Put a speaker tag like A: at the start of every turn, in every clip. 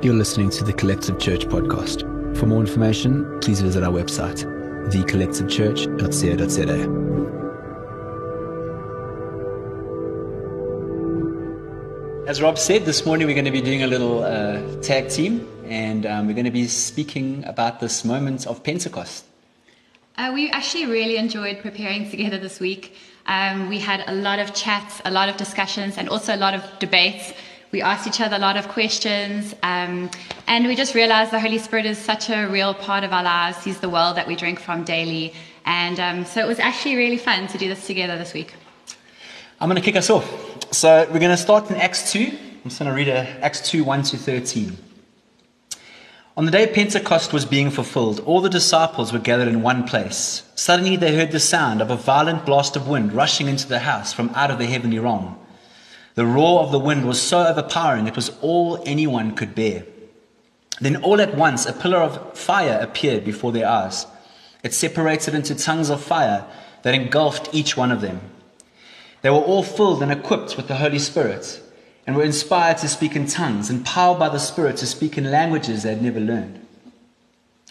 A: You're listening to the Collective Church podcast. For more information, please visit our website, thecollectivechurch.co.za.
B: As Rob said, this morning we're going to be doing a little uh, tag team and um, we're going to be speaking about this moment of Pentecost.
C: Uh, we actually really enjoyed preparing together this week. Um, we had a lot of chats, a lot of discussions, and also a lot of debates. We asked each other a lot of questions, um, and we just realized the Holy Spirit is such a real part of our lives. He's the well that we drink from daily. And um, so it was actually really fun to do this together this week.
B: I'm going to kick us off. So we're going to start in Acts 2. I'm just going to read Acts 2 1 to 13. On the day Pentecost was being fulfilled, all the disciples were gathered in one place. Suddenly they heard the sound of a violent blast of wind rushing into the house from out of the heavenly realm. The roar of the wind was so overpowering it was all anyone could bear. Then all at once a pillar of fire appeared before their eyes. It separated into tongues of fire that engulfed each one of them. They were all filled and equipped with the Holy Spirit and were inspired to speak in tongues, empowered by the Spirit to speak in languages they had never learned.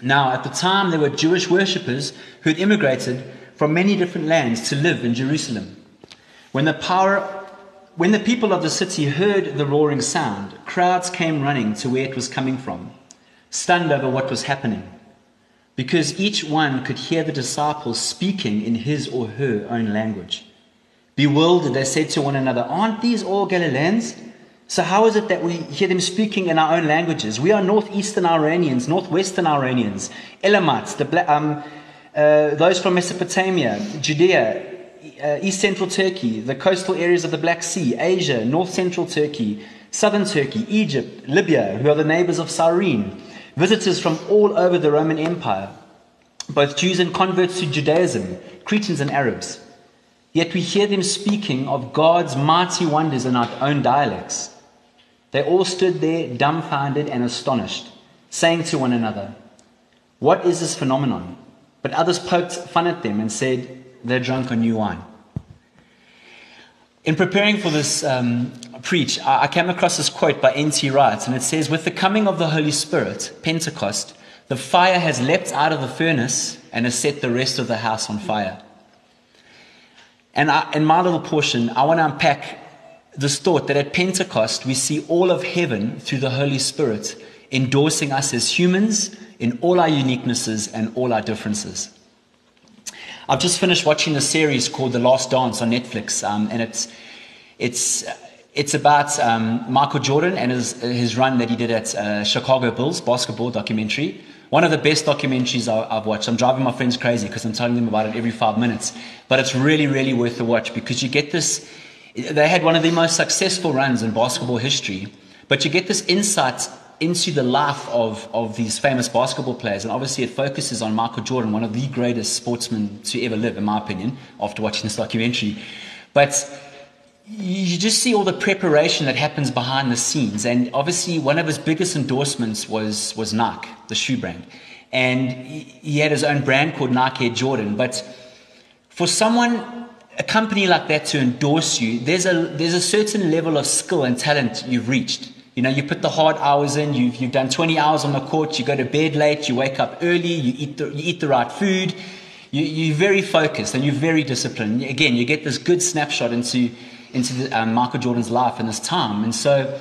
B: Now, at the time, there were Jewish worshippers who had immigrated from many different lands to live in Jerusalem. When the, power, when the people of the city heard the roaring sound, crowds came running to where it was coming from, stunned over what was happening, because each one could hear the disciples speaking in his or her own language. Bewildered, they said to one another, Aren't these all Galileans? So, how is it that we hear them speaking in our own languages? We are northeastern Iranians, northwestern Iranians, Elamites, the, um, uh, those from Mesopotamia, Judea, uh, east central Turkey, the coastal areas of the Black Sea, Asia, north central Turkey, southern Turkey, Egypt, Libya, who are the neighbors of Cyrene, visitors from all over the Roman Empire, both Jews and converts to Judaism, Cretans and Arabs. Yet we hear them speaking of God's mighty wonders in our own dialects. They all stood there dumbfounded and astonished, saying to one another, What is this phenomenon? But others poked fun at them and said, They're drunk on new wine. In preparing for this um, preach, I came across this quote by N.T. Wright, and it says, With the coming of the Holy Spirit, Pentecost, the fire has leapt out of the furnace and has set the rest of the house on fire. And I, in my little portion, I want to unpack this thought that at Pentecost, we see all of heaven through the Holy Spirit endorsing us as humans in all our uniquenesses and all our differences. I've just finished watching a series called The Last Dance on Netflix, um, and it's, it's, it's about um, Michael Jordan and his, his run that he did at uh, Chicago Bulls basketball documentary. One of the best documentaries I've watched. I'm driving my friends crazy because I'm telling them about it every five minutes. But it's really, really worth the watch because you get this. They had one of the most successful runs in basketball history, but you get this insight into the life of, of these famous basketball players. And obviously, it focuses on Michael Jordan, one of the greatest sportsmen to ever live, in my opinion, after watching this documentary. But you just see all the preparation that happens behind the scenes. And obviously, one of his biggest endorsements was, was Nike, the shoe brand. And he had his own brand called Nike Air Jordan. But for someone, a company like that to endorse you, there's a, there's a certain level of skill and talent you've reached. You know, you put the hard hours in, you've, you've done 20 hours on the court, you go to bed late, you wake up early, you eat the, you eat the right food, you, you're very focused and you're very disciplined. Again, you get this good snapshot into into the, um, Michael Jordan's life in this time. And so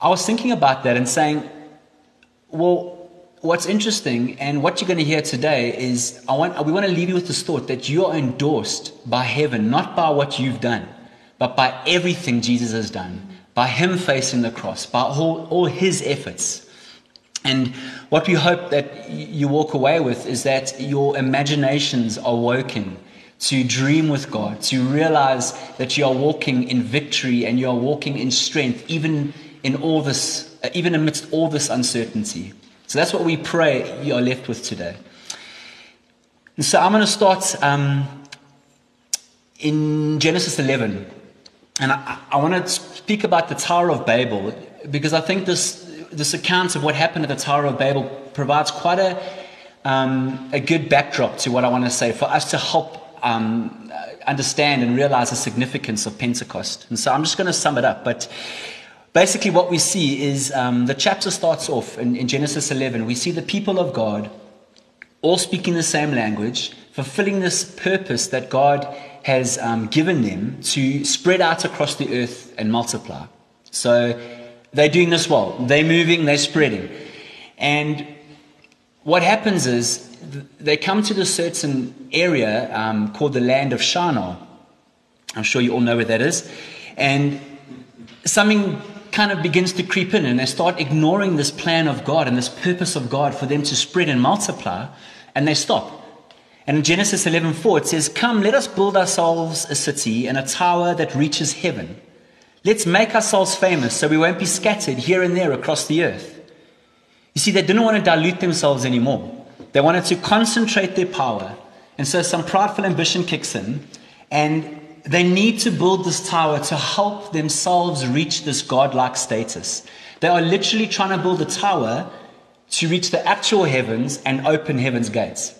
B: I was thinking about that and saying, well, what's interesting and what you're going to hear today is I want, we want to leave you with this thought that you are endorsed by heaven, not by what you've done, but by everything Jesus has done, by Him facing the cross, by all, all His efforts. And what we hope that you walk away with is that your imaginations are woken to dream with God, to realize that you are walking in victory and you are walking in strength, even in all this, uh, even amidst all this uncertainty. So that's what we pray you are left with today. And so I'm going to start um, in Genesis 11. And I, I want to speak about the Tower of Babel because I think this, this account of what happened at the Tower of Babel provides quite a, um, a good backdrop to what I want to say for us to help um, understand and realize the significance of Pentecost. And so I'm just going to sum it up. But basically, what we see is um, the chapter starts off in, in Genesis 11. We see the people of God all speaking the same language, fulfilling this purpose that God has um, given them to spread out across the earth and multiply. So they're doing this well. They're moving, they're spreading. And what happens is they come to this certain area um, called the land of Shinar. I'm sure you all know where that is. And something kind of begins to creep in, and they start ignoring this plan of God and this purpose of God for them to spread and multiply, and they stop. And in Genesis 11:4 it says, "Come, let us build ourselves a city and a tower that reaches heaven. Let's make ourselves famous so we won't be scattered here and there across the earth." You see, they didn't want to dilute themselves anymore. They wanted to concentrate their power. And so some prideful ambition kicks in, and they need to build this tower to help themselves reach this godlike status. They are literally trying to build a tower to reach the actual heavens and open heaven's gates.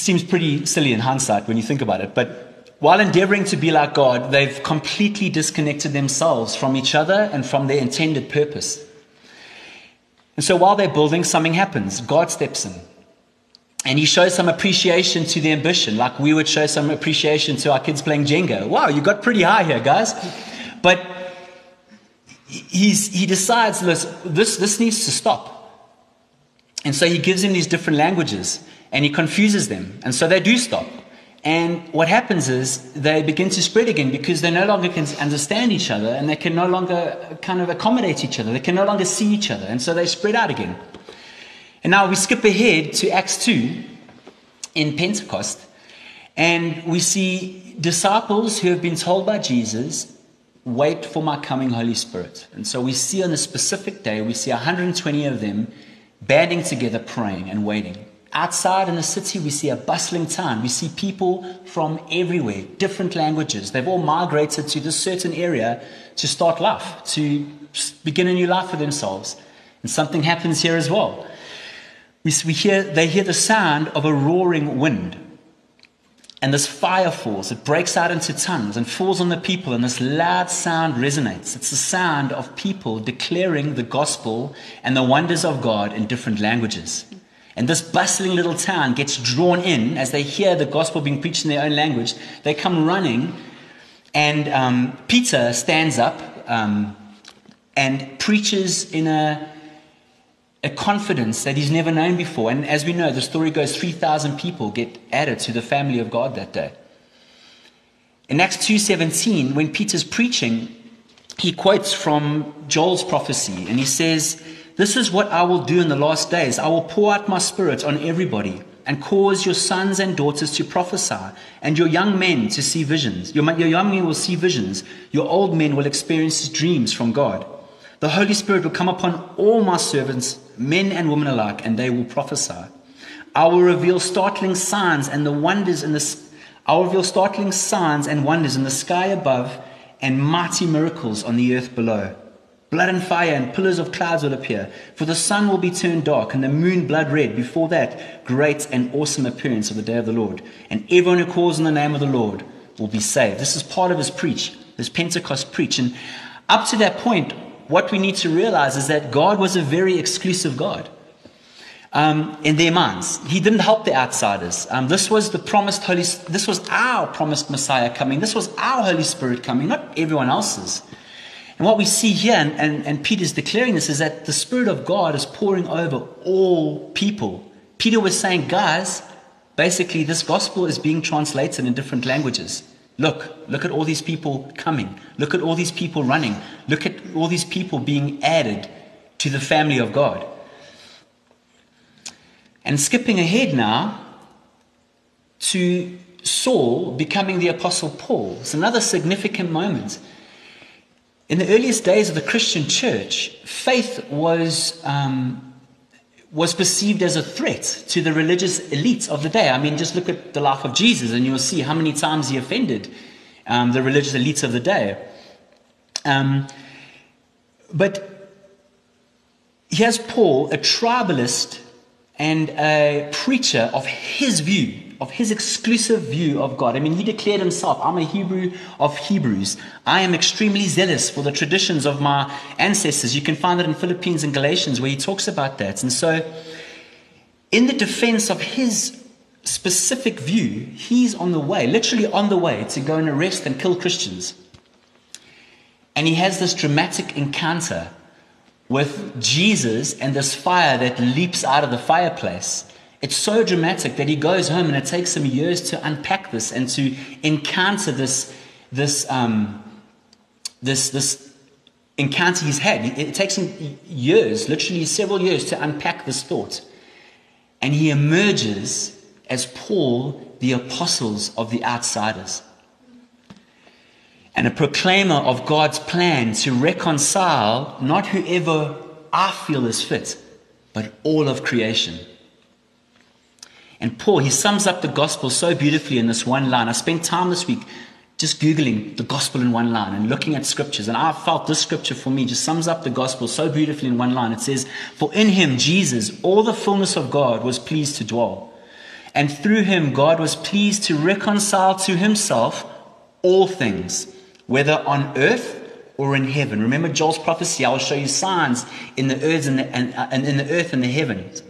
B: Seems pretty silly in hindsight when you think about it, but while endeavoring to be like God, they've completely disconnected themselves from each other and from their intended purpose. And so while they're building, something happens. God steps in. And he shows some appreciation to the ambition, like we would show some appreciation to our kids playing Jenga. Wow, you got pretty high here, guys. But he decides, listen, this, this needs to stop. And so he gives them these different languages and he confuses them. And so they do stop. And what happens is they begin to spread again because they no longer can understand each other and they can no longer kind of accommodate each other. They can no longer see each other. And so they spread out again. And now we skip ahead to Acts 2 in Pentecost. And we see disciples who have been told by Jesus, Wait for my coming Holy Spirit. And so we see on a specific day, we see 120 of them banding together, praying and waiting. Outside in the city, we see a bustling town. We see people from everywhere, different languages. They've all migrated to this certain area to start life, to begin a new life for themselves. And something happens here as well. We, we hear, they hear the sound of a roaring wind. And this fire falls. It breaks out into tongues and falls on the people, and this loud sound resonates. It's the sound of people declaring the gospel and the wonders of God in different languages. And this bustling little town gets drawn in as they hear the gospel being preached in their own language. They come running, and um, Peter stands up um, and preaches in a, a confidence that he's never known before. And as we know, the story goes 3,000 people get added to the family of God that day. In Acts 2:17, when Peter's preaching, he quotes from Joel's prophecy, and he says, this is what I will do in the last days. I will pour out my spirit on everybody and cause your sons and daughters to prophesy and your young men to see visions. Your, your young men will see visions. Your old men will experience dreams from God. The Holy Spirit will come upon all my servants, men and women alike, and they will prophesy. I will reveal startling signs and the wonders in the I will reveal startling signs and wonders in the sky above and mighty miracles on the earth below. Blood and fire and pillars of clouds will appear, for the sun will be turned dark and the moon blood red before that great and awesome appearance of the day of the Lord. And everyone who calls on the name of the Lord will be saved. This is part of his preach, his Pentecost preach. And up to that point, what we need to realize is that God was a very exclusive God. Um, in their minds, He didn't help the outsiders. Um, this was the promised Holy. This was our promised Messiah coming. This was our Holy Spirit coming, not everyone else's. And what we see here, and, and, and Peter's declaring this, is that the Spirit of God is pouring over all people. Peter was saying, guys, basically, this gospel is being translated in different languages. Look, look at all these people coming. Look at all these people running. Look at all these people being added to the family of God. And skipping ahead now to Saul becoming the Apostle Paul. It's another significant moment. In the earliest days of the Christian church, faith was, um, was perceived as a threat to the religious elites of the day. I mean, just look at the life of Jesus and you'll see how many times he offended um, the religious elites of the day. Um, but here's Paul, a tribalist and a preacher of his view of his exclusive view of God. I mean, he declared himself, I'm a Hebrew of Hebrews. I am extremely zealous for the traditions of my ancestors. You can find that in Philippians and Galatians where he talks about that. And so, in the defense of his specific view, he's on the way, literally on the way, to go and arrest and kill Christians. And he has this dramatic encounter with Jesus and this fire that leaps out of the fireplace. It's so dramatic that he goes home and it takes him years to unpack this and to encounter this, this, um, this, this encounter he's had. It takes him years, literally several years, to unpack this thought. And he emerges as Paul, the apostles of the outsiders, and a proclaimer of God's plan to reconcile not whoever I feel is fit, but all of creation. And Paul, he sums up the gospel so beautifully in this one line. I spent time this week just Googling the gospel in one line and looking at scriptures. And I felt this scripture for me just sums up the gospel so beautifully in one line. It says, For in him, Jesus, all the fullness of God was pleased to dwell. And through him, God was pleased to reconcile to himself all things, whether on earth or in heaven. Remember Joel's prophecy I will show you signs in the earth and, the, and, uh, and in the earth and the heavens.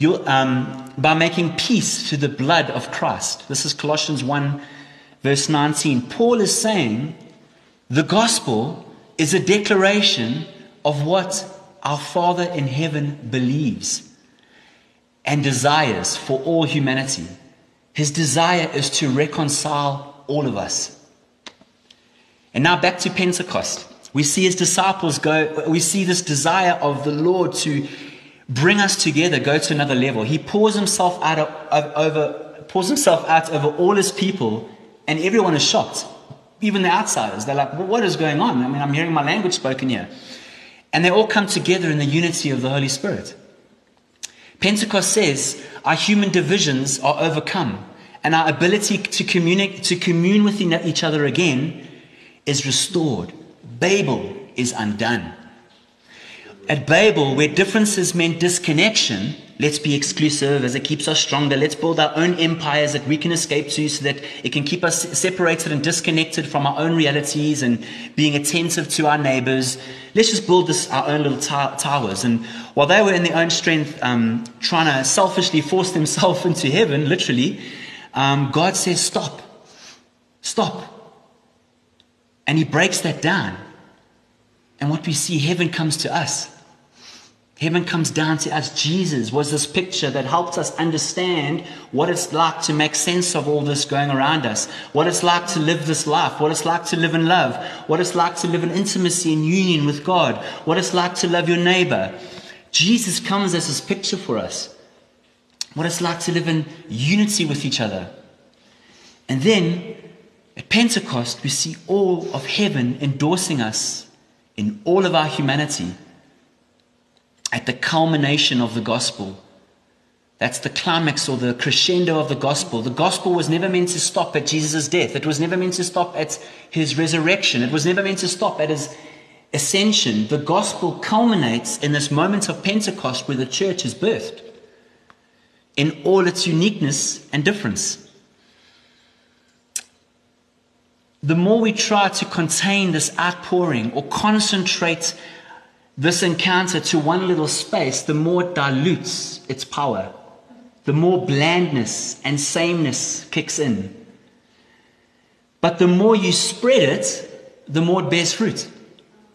B: You, um, by making peace through the blood of Christ. This is Colossians 1, verse 19. Paul is saying the gospel is a declaration of what our Father in heaven believes and desires for all humanity. His desire is to reconcile all of us. And now back to Pentecost. We see his disciples go, we see this desire of the Lord to bring us together, go to another level. He pours himself out of, over, pours himself out over all his people, and everyone is shocked. Even the outsiders, they're like, well, what is going on? I mean, I'm hearing my language spoken here. And they all come together in the unity of the Holy Spirit. Pentecost says our human divisions are overcome and our ability to, communicate, to commune with each other again is restored. Babel is undone. At Babel, where differences meant disconnection, let's be exclusive as it keeps us stronger. Let's build our own empires that we can escape to so that it can keep us separated and disconnected from our own realities and being attentive to our neighbors. Let's just build this, our own little towers. And while they were in their own strength, um, trying to selfishly force themselves into heaven, literally, um, God says, Stop. Stop. And He breaks that down. And what we see, heaven comes to us. Heaven comes down to us. Jesus was this picture that helps us understand what it's like to make sense of all this going around us, what it's like to live this life, what it's like to live in love, what it's like to live in intimacy and union with God, what it's like to love your neighbor. Jesus comes as this picture for us, what it's like to live in unity with each other. And then at Pentecost, we see all of heaven endorsing us in all of our humanity at the culmination of the gospel. That's the climax or the crescendo of the gospel. The gospel was never meant to stop at Jesus' death. It was never meant to stop at his resurrection. It was never meant to stop at his ascension. The gospel culminates in this moment of Pentecost where the church is birthed in all its uniqueness and difference. The more we try to contain this outpouring or concentrate this encounter to one little space, the more it dilutes its power, the more blandness and sameness kicks in. But the more you spread it, the more it bears fruit,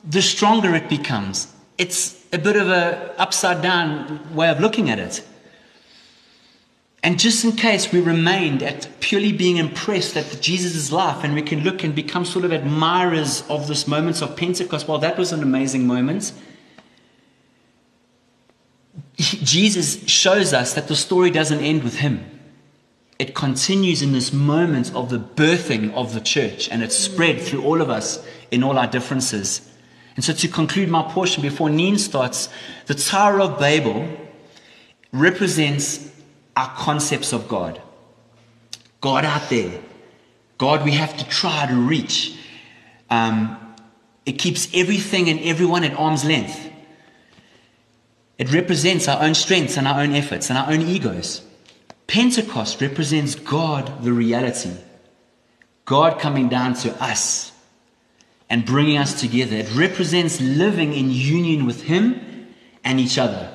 B: the stronger it becomes. It's a bit of an upside down way of looking at it. And just in case we remained at purely being impressed at Jesus' life and we can look and become sort of admirers of this moment of Pentecost, well, that was an amazing moment. Jesus shows us that the story doesn't end with him. It continues in this moment of the birthing of the church, and it's spread through all of us in all our differences. And so, to conclude my portion before Neen starts, the Tower of Babel represents our concepts of God. God out there, God we have to try to reach. Um, it keeps everything and everyone at arm's length. It represents our own strengths and our own efforts and our own egos. Pentecost represents God, the reality. God coming down to us and bringing us together. It represents living in union with Him and each other.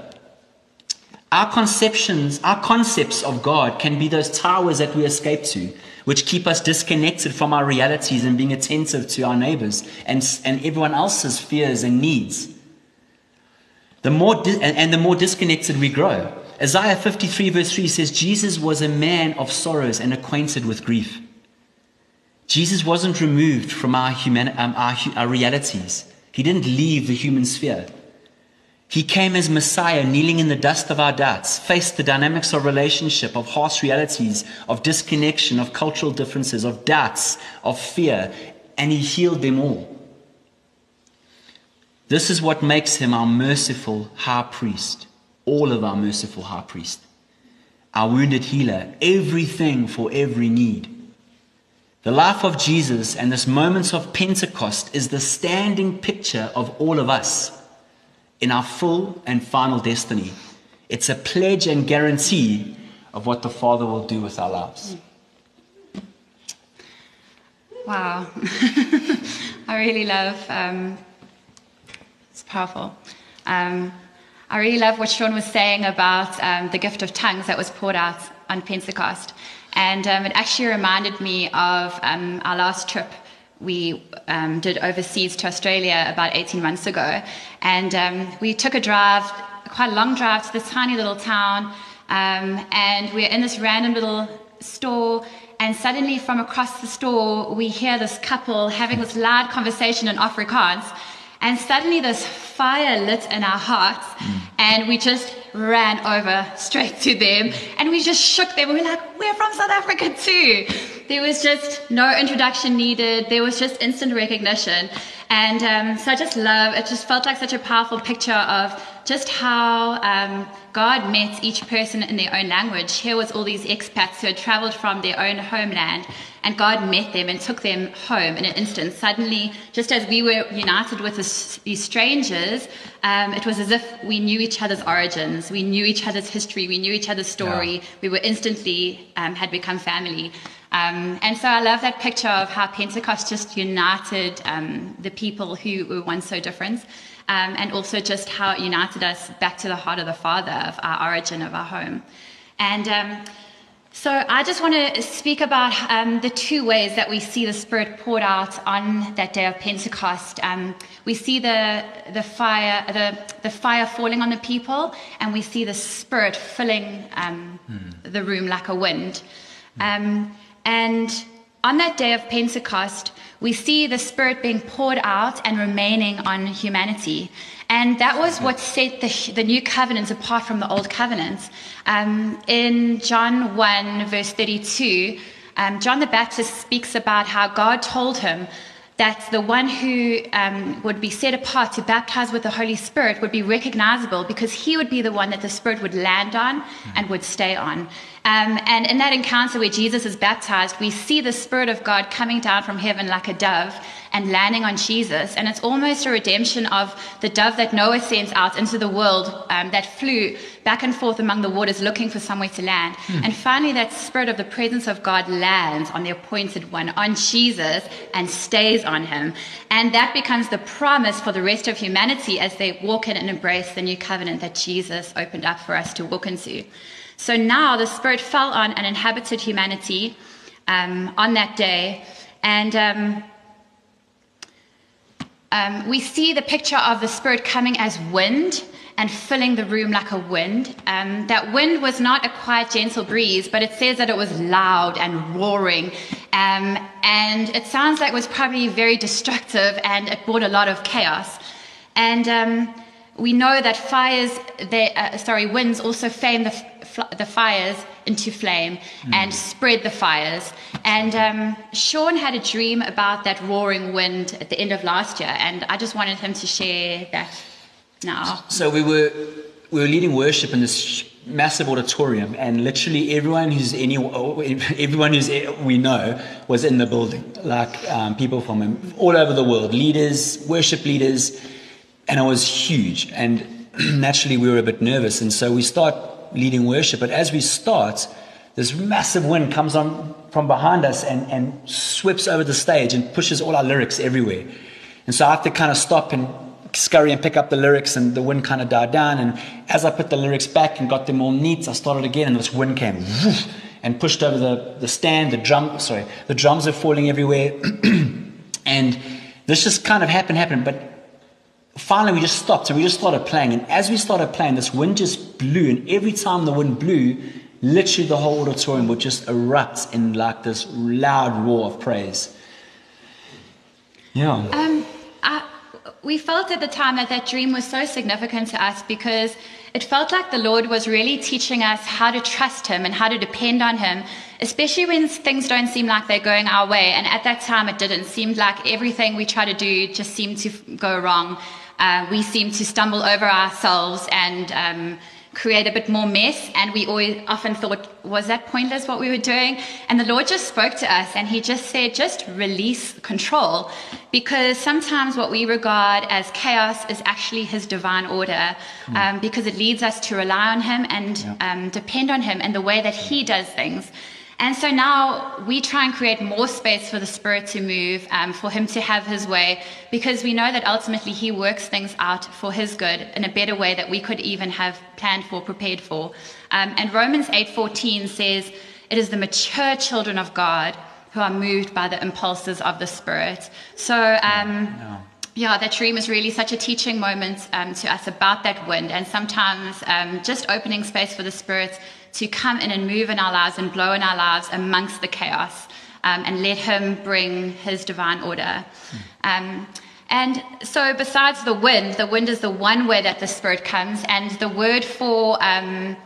B: Our conceptions, our concepts of God can be those towers that we escape to, which keep us disconnected from our realities and being attentive to our neighbors and, and everyone else's fears and needs. The more di- and the more disconnected we grow. Isaiah 53, verse 3 says, Jesus was a man of sorrows and acquainted with grief. Jesus wasn't removed from our, human, um, our, our realities, he didn't leave the human sphere. He came as Messiah, kneeling in the dust of our doubts, faced the dynamics of relationship, of harsh realities, of disconnection, of cultural differences, of doubts, of fear, and he healed them all. This is what makes him our merciful high priest, all of our merciful high priest, our wounded healer, everything for every need. The life of Jesus and this moment of Pentecost is the standing picture of all of us in our full and final destiny. It's a pledge and guarantee of what the Father will do with our lives.
C: Wow. I really love, um, it's powerful. Um, I really love what Sean was saying about um, the gift of tongues that was poured out on Pentecost. And um, it actually reminded me of um, our last trip we um, did overseas to Australia about 18 months ago. And um, we took a drive, quite a long drive to this tiny little town. Um, and we we're in this random little store. And suddenly, from across the store, we hear this couple having this loud conversation in Afrikaans. And suddenly, this fire lit in our hearts. Mm. And we just ran over straight to them and we just shook them. We were like, we're from South Africa too. There was just no introduction needed. There was just instant recognition. And um, so I just love, it just felt like such a powerful picture of just how um, God met each person in their own language. Here was all these expats who had traveled from their own homeland and God met them and took them home in an instant. Suddenly, just as we were united with these strangers, um, it was as if we knew each other's origins, we knew each other's history, we knew each other's story. Yeah. We were instantly um, had become family. Um, and so I love that picture of how Pentecost just united um, the people who were once so different. Um, and also just how it united us back to the heart of the Father, of our origin, of our home. And um, so I just want to speak about um, the two ways that we see the Spirit poured out on that day of Pentecost. Um, we see the the fire the the fire falling on the people, and we see the Spirit filling um, mm. the room like a wind. Mm. and on that day of Pentecost, we see the Spirit being poured out and remaining on humanity. And that was what set the, the new covenant apart from the old covenant. Um, in John 1, verse 32, um, John the Baptist speaks about how God told him that the one who um, would be set apart to baptize with the Holy Spirit would be recognizable because he would be the one that the Spirit would land on and would stay on. Um, and in that encounter where Jesus is baptized, we see the Spirit of God coming down from heaven like a dove and landing on Jesus. And it's almost a redemption of the dove that Noah sent out into the world um, that flew back and forth among the waters looking for somewhere to land. Mm. And finally, that spirit of the presence of God lands on the appointed one, on Jesus, and stays on him. And that becomes the promise for the rest of humanity as they walk in and embrace the new covenant that Jesus opened up for us to walk into. So now the Spirit fell on and inhabited humanity um, on that day. And um, um, we see the picture of the Spirit coming as wind and filling the room like a wind. Um, that wind was not a quiet, gentle breeze, but it says that it was loud and roaring. Um, and it sounds like it was probably very destructive and it brought a lot of chaos. And um, we know that fires, they, uh, sorry, winds also flame the, the fires into flame mm. and spread the fires. And um, Sean had a dream about that roaring wind at the end of last year, and I just wanted him to share that now.
B: So we were we were leading worship in this massive auditorium, and literally everyone who's any everyone who's we know was in the building, like um, people from all over the world, leaders, worship leaders, and it was huge. And naturally, we were a bit nervous, and so we start leading worship. But as we start, this massive wind comes on from behind us and, and sweeps over the stage and pushes all our lyrics everywhere. And so I have to kind of stop and scurry and pick up the lyrics, and the wind kind of died down. And as I put the lyrics back and got them all neat, I started again, and this wind came and pushed over the, the stand, the drum, sorry, the drums are falling everywhere. and this just kind of happened, happened. But finally, we just stopped and we just started playing. And as we started playing, this wind just blew. And every time the wind blew, literally the whole auditorium would just erupt in like this loud roar of praise. Yeah.
C: Um, I, we felt at the time that that dream was so significant to us because it felt like the Lord was really teaching us how to trust Him and how to depend on Him, especially when things don't seem like they're going our way. And at that time, it didn't. It seemed like everything we try to do just seemed to go wrong. Uh, we seemed to stumble over ourselves and um, create a bit more mess. And we always often thought, was that pointless what we were doing? And the Lord just spoke to us and He just said, just release control. Because sometimes what we regard as chaos is actually His divine order, hmm. um, because it leads us to rely on Him and yeah. um, depend on Him and the way that He does things. And so now we try and create more space for the Spirit to move, um, for Him to have His way, because we know that ultimately He works things out for His good in a better way that we could even have planned for, prepared for. Um, and Romans 8:14 says, "It is the mature children of God who are moved by the impulses of the Spirit." So. Um, no. Yeah, that dream is really such a teaching moment um, to us about that wind, and sometimes um, just opening space for the Spirit to come in and move in our lives and blow in our lives amongst the chaos um, and let Him bring His divine order. Um, and so, besides the wind, the wind is the one way that the Spirit comes, and the word for um,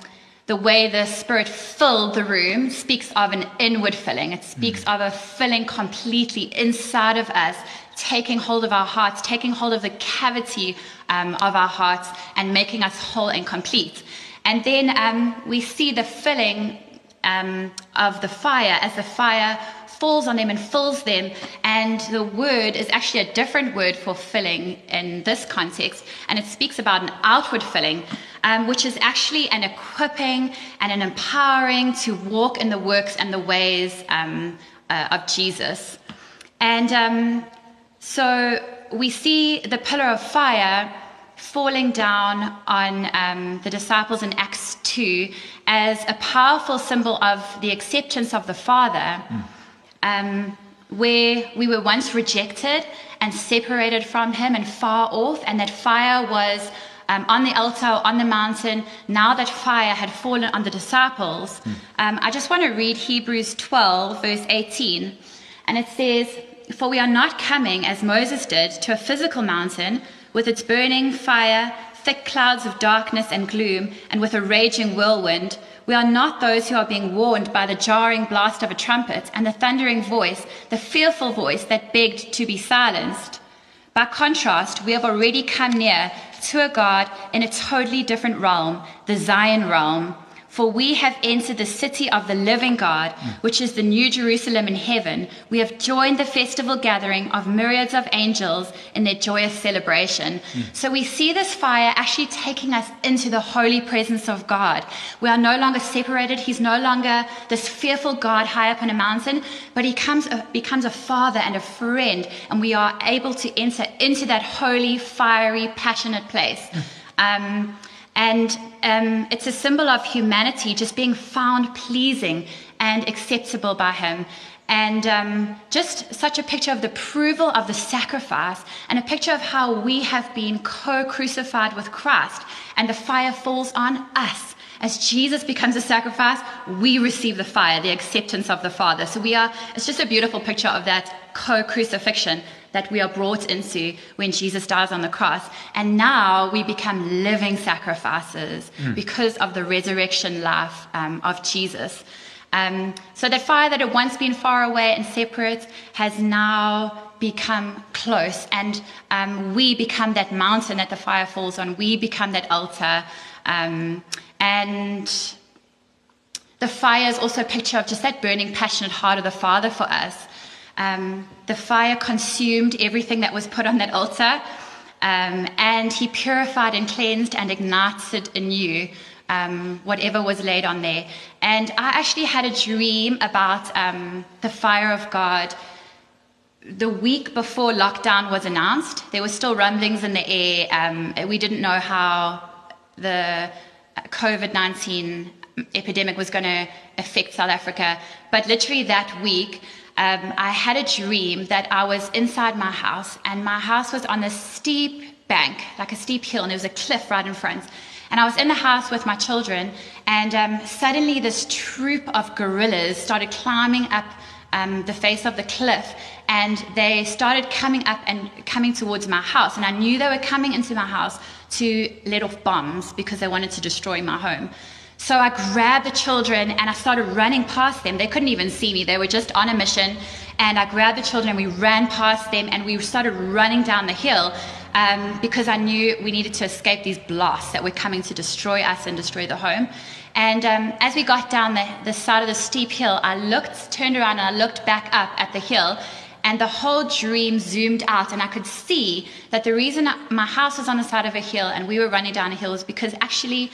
C: the way the Spirit filled the room speaks of an inward filling. It speaks mm. of a filling completely inside of us, taking hold of our hearts, taking hold of the cavity um, of our hearts, and making us whole and complete. And then um, we see the filling um, of the fire as the fire falls on them and fills them. And the word is actually a different word for filling in this context. And it speaks about an outward filling, um, which is actually an equipping and an empowering to walk in the works and the ways um, uh, of Jesus. And um, so we see the pillar of fire falling down on um, the disciples in Acts 2 as a powerful symbol of the acceptance of the Father, mm. um, where we were once rejected and separated from Him and far off, and that fire was. Um, on the altar, on the mountain, now that fire had fallen on the disciples, mm. I just want to read Hebrews 12, verse 18. And it says, For we are not coming, as Moses did, to a physical mountain with its burning fire, thick clouds of darkness and gloom, and with a raging whirlwind, we are not those who are being warned by the jarring blast of a trumpet and the thundering voice, the fearful voice that begged to be silenced. By contrast, we have already come near to a God in a totally different realm, the Zion realm, for we have entered the city of the living God, which is the new Jerusalem in heaven. We have joined the festival gathering of myriads of angels in their joyous celebration. Mm. So we see this fire actually taking us into the holy presence of God. We are no longer separated. He's no longer this fearful God high up on a mountain, but he comes, uh, becomes a father and a friend, and we are able to enter into that holy, fiery, passionate place. Mm. Um, and um, it's a symbol of humanity just being found pleasing and acceptable by Him. And um, just such a picture of the approval of the sacrifice and a picture of how we have been co crucified with Christ and the fire falls on us. As Jesus becomes a sacrifice, we receive the fire, the acceptance of the Father. So we are, it's just a beautiful picture of that co crucifixion that we are brought into when Jesus dies on the cross. And now we become living sacrifices mm. because of the resurrection life um, of Jesus. Um, so that fire that had once been far away and separate has now become close, and um, we become that mountain that the fire falls on. We become that altar, um, and the fire is also a picture of just that burning, passionate heart of the Father for us. Um, the fire consumed everything that was put on that altar, um, and he purified and cleansed and ignited anew um, whatever was laid on there. And I actually had a dream about um, the fire of God the week before lockdown was announced. There were still rumblings in the air. Um, we didn't know how the COVID 19 epidemic was going to affect South Africa. But literally that week, um, I had a dream that I was inside my house, and my house was on a steep bank, like a steep hill, and there was a cliff right in front. And I was in the house with my children, and um, suddenly this troop of gorillas started climbing up um, the face of the cliff, and they started coming up and coming towards my house. And I knew they were coming into my house to let off bombs because they wanted to destroy my home. So I grabbed the children and I started running past them. They couldn't even see me, they were just on a mission. And I grabbed the children and we ran past them and we started running down the hill um, because I knew we needed to escape these blasts that were coming to destroy us and destroy the home. And um, as we got down the, the side of the steep hill, I looked, turned around, and I looked back up at the hill. And the whole dream zoomed out, and I could see that the reason my house was on the side of a hill and we were running down a hill was because actually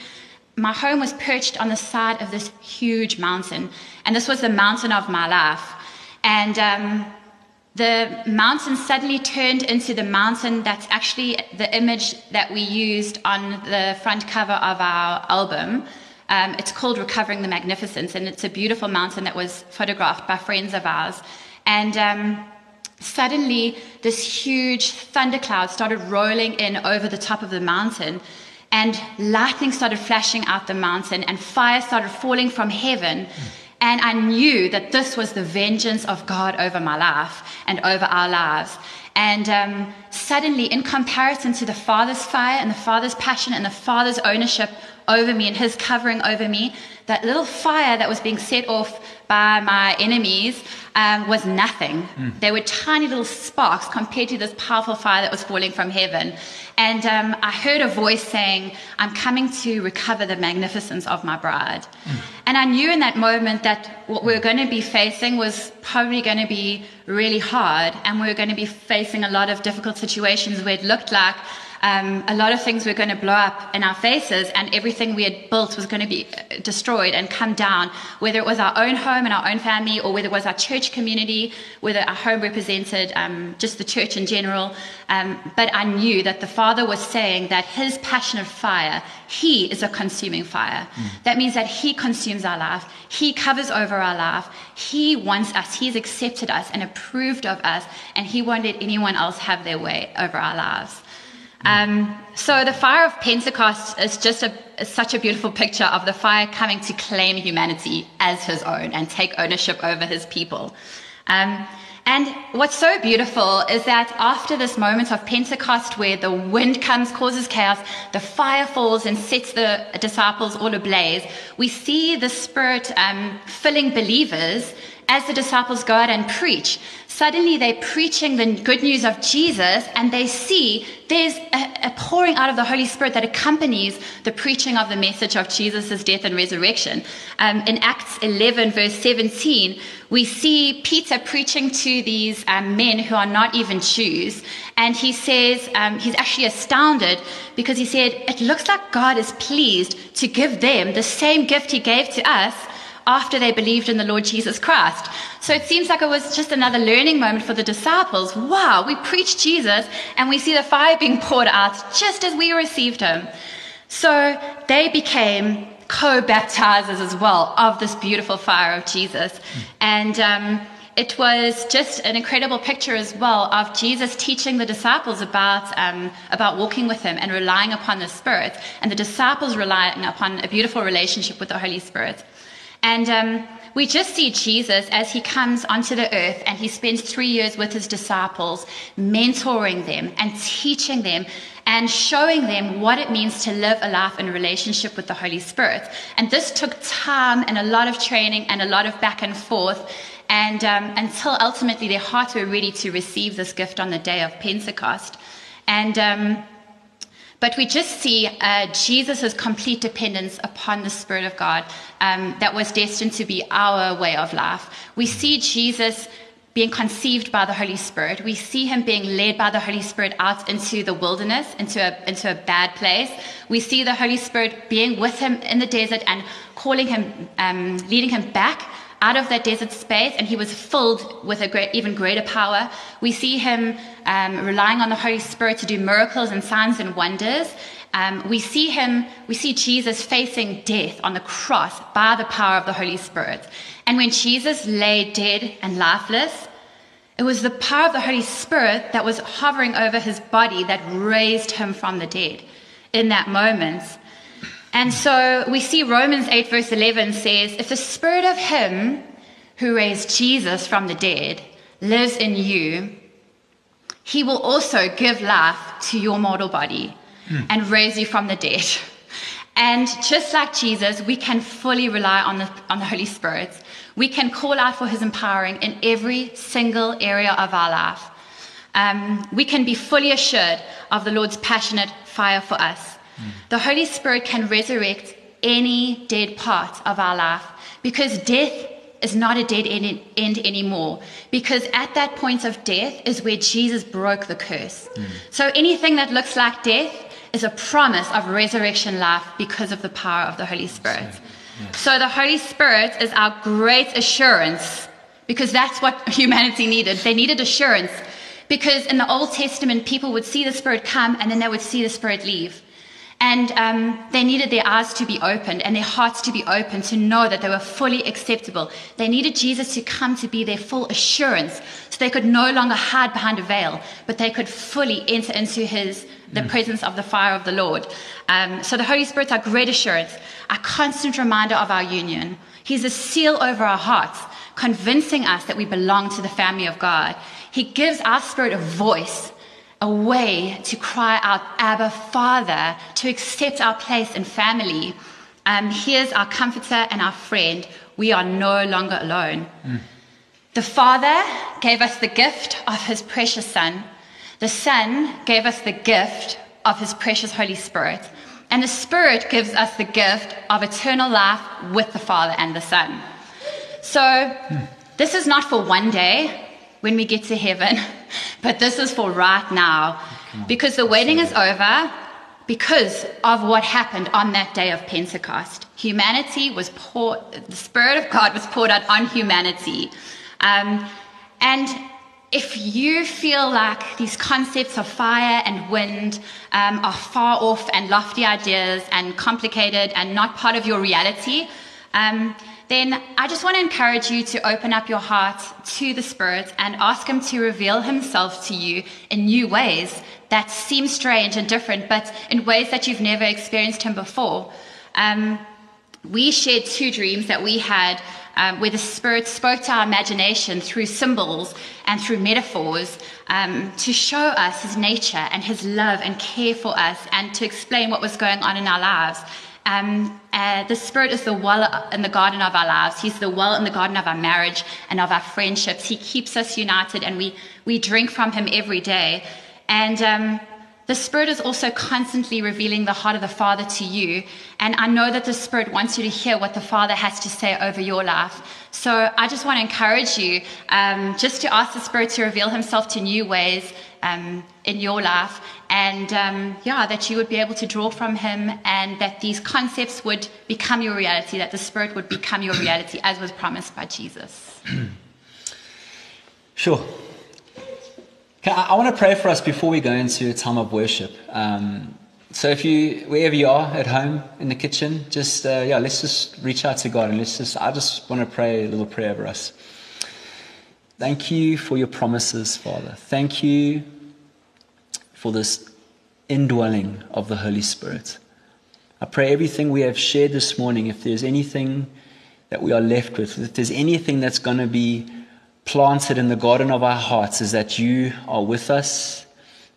C: my home was perched on the side of this huge mountain. And this was the mountain of my life. And um, the mountain suddenly turned into the mountain that's actually the image that we used on the front cover of our album. Um, it's called Recovering the Magnificence, and it's a beautiful mountain that was photographed by friends of ours. And um, suddenly, this huge thundercloud started rolling in over the top of the mountain, and lightning started flashing out the mountain, and fire started falling from heaven. And I knew that this was the vengeance of God over my life and over our lives. And um, suddenly, in comparison to the Father's fire and the Father's passion and the Father's ownership over me and his covering over me, that little fire that was being set off by my enemies um, was nothing. Mm. They were tiny little sparks compared to this powerful fire that was falling from heaven. And um, I heard a voice saying, I'm coming to recover the magnificence of my bride. Mm. And I knew in that moment that what we were going to be facing was probably going to be really hard, and we were going to be facing a lot of difficult situations where it looked like um, a lot of things were going to blow up in our faces, and everything we had built was going to be uh, destroyed and come down, whether it was our own home and our own family, or whether it was our church community, whether our home represented um, just the church in general. Um, but I knew that the Father was saying that His passion of fire, He is a consuming fire. Mm. That means that He consumes our life, He covers over our life, He wants us, He's accepted us and approved of us, and He won't let anyone else have their way over our lives. Um, so the fire of Pentecost is just a, is such a beautiful picture of the fire coming to claim humanity as his own and take ownership over his people. Um, and what's so beautiful is that after this moment of Pentecost, where the wind comes, causes chaos, the fire falls and sets the disciples all ablaze, we see the Spirit um, filling believers as the disciples go out and preach, suddenly they're preaching the good news of Jesus and they see there's a, a, pouring out of the Holy Spirit that accompanies the preaching of the message of Jesus' death and resurrection. Um, in Acts 11, verse 17, we see Peter preaching to these um, men who are not even Jews. And he says, um, he's actually astounded because he said, It looks like God is pleased to give them the same gift he gave to us after they believed in the Lord Jesus Christ. So it seems like it was just another learning moment for the disciples. Wow, we preach Jesus and we see the fire being poured out just as we received him. So they became co-baptizers as well of this beautiful fire of Jesus. And um, it was just an incredible picture as well of Jesus teaching the disciples about, um, about walking with him and relying upon the Spirit, and the disciples relying upon a beautiful relationship with the Holy Spirit. And um, we just see Jesus as he comes onto the earth and he spends three years with his disciples, mentoring them and teaching them and showing them what it means to live a life in relationship with the Holy Spirit. And this took time and a lot of training and a lot of back and forth. And um, until ultimately their hearts were ready to receive this gift on the day of Pentecost. And um, but we just see uh, Jesus' complete dependence upon the Spirit of God um, that was destined to be our way of life. We see Jesus being conceived by the Holy Spirit. We see him being led by the Holy Spirit out into the wilderness, into a, into a bad place. We see the Holy Spirit being with him in the desert and calling him, um, leading him back out of that desert space, and he was filled with a great, even greater power. We see him um, relying on the Holy Spirit to do miracles and signs and wonders. Um, we see him, we see Jesus facing death on the cross by the power of the Holy Spirit. And when Jesus lay dead and lifeless, it was the power of the Holy Spirit that was hovering over his body that raised him from the dead in that moment. And so we see Romans 8, verse 11 says, If the spirit of him who raised Jesus from the dead lives in you, he will also give life to your mortal body and raise you from the dead. And just like Jesus, we can fully rely on the, on the Holy Spirit. We can call out for his empowering in every single area of our life. Um, we can be fully assured of the Lord's passionate fire for us. The Holy Spirit can resurrect any dead part of our life because death is not a dead end, end anymore. Because at that point of death is where Jesus broke the curse. So anything that looks like death is a promise of resurrection life because of the power of the Holy Spirit. So the Holy Spirit is our great assurance because that's what humanity needed. They needed assurance because in the Old Testament, people would see the Spirit come and then they would see the Spirit leave. And um, they needed their eyes to be opened and their hearts to be opened to know that they were fully acceptable. They needed Jesus to come to be their full assurance so they could no longer hide behind a veil, but they could fully enter into his, the presence of the fire of the Lord. Um, so the Holy Spirit's our great assurance, a constant reminder of our union. He's a seal over our hearts, convincing us that we belong to the family of God. He gives our spirit a voice a way to cry out, Abba, Father, to accept our place in family. Um, here's our comforter and our friend. We are no longer alone. The Father gave us the gift of His precious Son. The Son gave us the gift of His precious Holy Spirit. And the Spirit gives us the gift of eternal life with the Father and the Son. So, this is not for one day when we get to heaven, but this is for right now. Because the waiting is over because of what happened on that day of Pentecost. Humanity was poured, the Spirit of God was poured out on humanity. Um, and if you feel like these concepts of fire and wind um, are far off and lofty ideas and complicated and not part of your reality, um, then I just want to encourage you to open up your heart to the Spirit and ask Him to reveal Himself to you in new ways that seem strange and different, but in ways that you've never experienced Him before. Um, we shared two dreams that we had um, where the Spirit spoke to our imagination through symbols and through metaphors um, to show us His nature and His love and care for us and to explain what was going on in our lives. Um, uh, the Spirit is the well in the garden of our lives. He's the well in the garden of our marriage and of our friendships. He keeps us united, and we, we drink from Him every day. And um, the Spirit is also constantly revealing the heart of the Father to you. And I know that the Spirit wants you to hear what the Father has to say over your life. So I just want to encourage you um, just to ask the Spirit to reveal Himself to new ways um, in your life. And um, yeah, that you would be able to draw from Him and that these concepts would become your reality, that the Spirit would become your reality as was promised by Jesus.
B: Sure. Okay, I, I want to pray for us before we go into a time of worship. Um, so if you, wherever you are, at home, in the kitchen, just uh, yeah, let's just reach out to God and let's just. I just want to pray a little prayer over us. Thank you for your promises, Father. Thank you for this indwelling of the Holy Spirit. I pray everything we have shared this morning, if there's anything that we are left with, if there's anything that's going to be planted in the garden of our hearts, is that you are with us,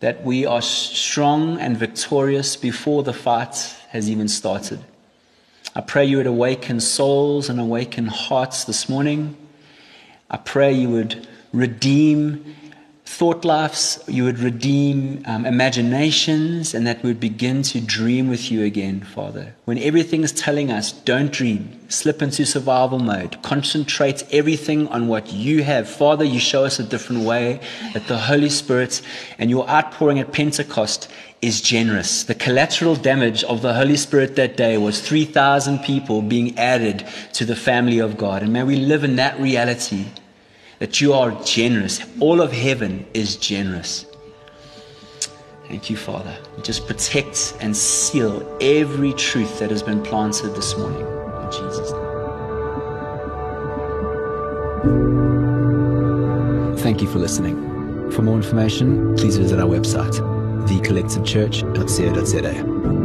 B: that we are strong and victorious before the fight has even started. I pray you would awaken souls and awaken hearts this morning. I pray you would redeem thought lives, you would redeem um, imaginations, and that we would begin to dream with you again, Father. When everything is telling us, don't dream, slip into survival mode, concentrate everything on what you have. Father, you show us a different way that the Holy Spirit and your outpouring at Pentecost is generous. The collateral damage of the Holy Spirit that day was 3,000 people being added to the family of God. And may we live in that reality that you are generous. All of heaven is generous. Thank you, Father. Just protect and seal every truth that has been planted this morning. In Jesus'
A: name. Thank you for listening. For more information, please visit our website, thecollectivechurch.co.za.